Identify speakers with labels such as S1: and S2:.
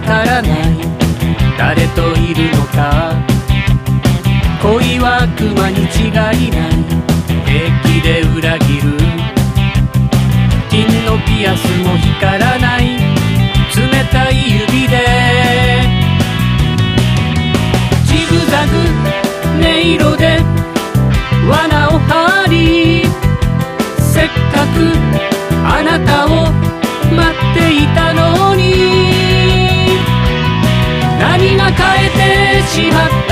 S1: からない。誰といるのか。恋は悪魔に違いない。平気で裏切る。金のピアスもしまった。